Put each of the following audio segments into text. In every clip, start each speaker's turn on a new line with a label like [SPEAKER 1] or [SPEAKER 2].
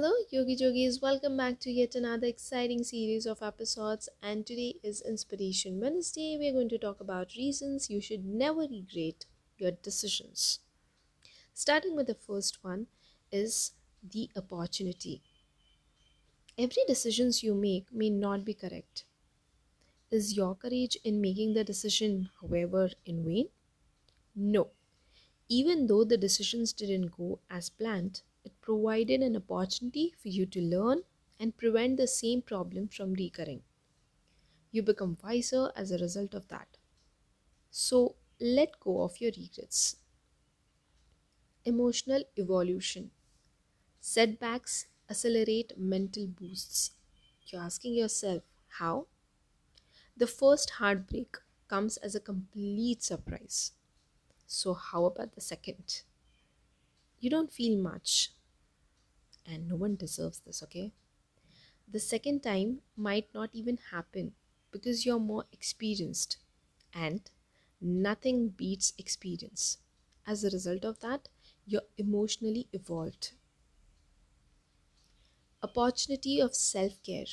[SPEAKER 1] Hello, Yogi Jogis. Welcome back to yet another exciting series of episodes. And today is Inspiration Wednesday. We're going to talk about reasons you should never regret your decisions. Starting with the first one is the opportunity. Every decisions you make may not be correct. Is your courage in making the decision, however, in vain? No. Even though the decisions didn't go as planned, provided an opportunity for you to learn and prevent the same problem from recurring. You become wiser as a result of that. So let go of your regrets. Emotional evolution. Setbacks accelerate mental boosts. You're asking yourself, how? The first heartbreak comes as a complete surprise. So, how about the second? You don't feel much, and no one deserves this, okay? The second time might not even happen because you're more experienced, and nothing beats experience. As a result of that, you're emotionally evolved. Opportunity of self care.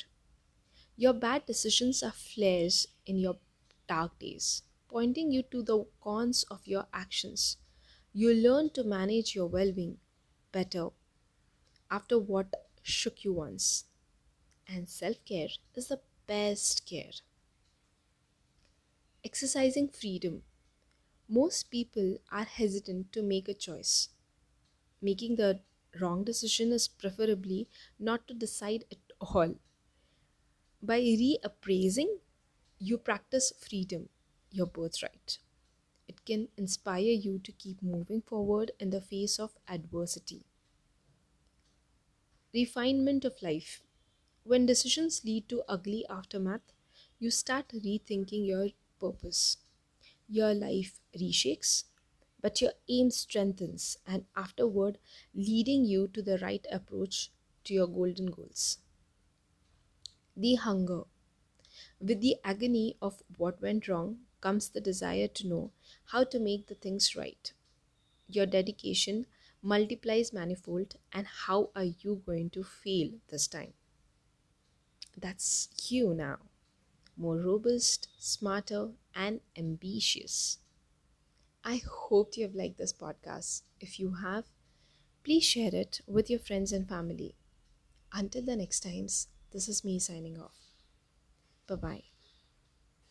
[SPEAKER 1] Your bad decisions are flares in your dark days pointing you to the cons of your actions. You learn to manage your well being better after what shook you once. And self care is the best care. Exercising freedom. Most people are hesitant to make a choice. Making the wrong decision is preferably not to decide at all. By reappraising, you practice freedom your birthright. It can inspire you to keep moving forward in the face of adversity. Refinement of life. When decisions lead to ugly aftermath, you start rethinking your purpose. Your life reshakes, but your aim strengthens, and afterward, leading you to the right approach to your golden goals. The hunger. With the agony of what went wrong, comes the desire to know how to make the things right. Your dedication multiplies manifold, and how are you going to feel this time? That's you now. More robust, smarter, and ambitious. I hope you have liked this podcast. If you have, please share it with your friends and family. Until the next times, this is me signing off. Bye bye.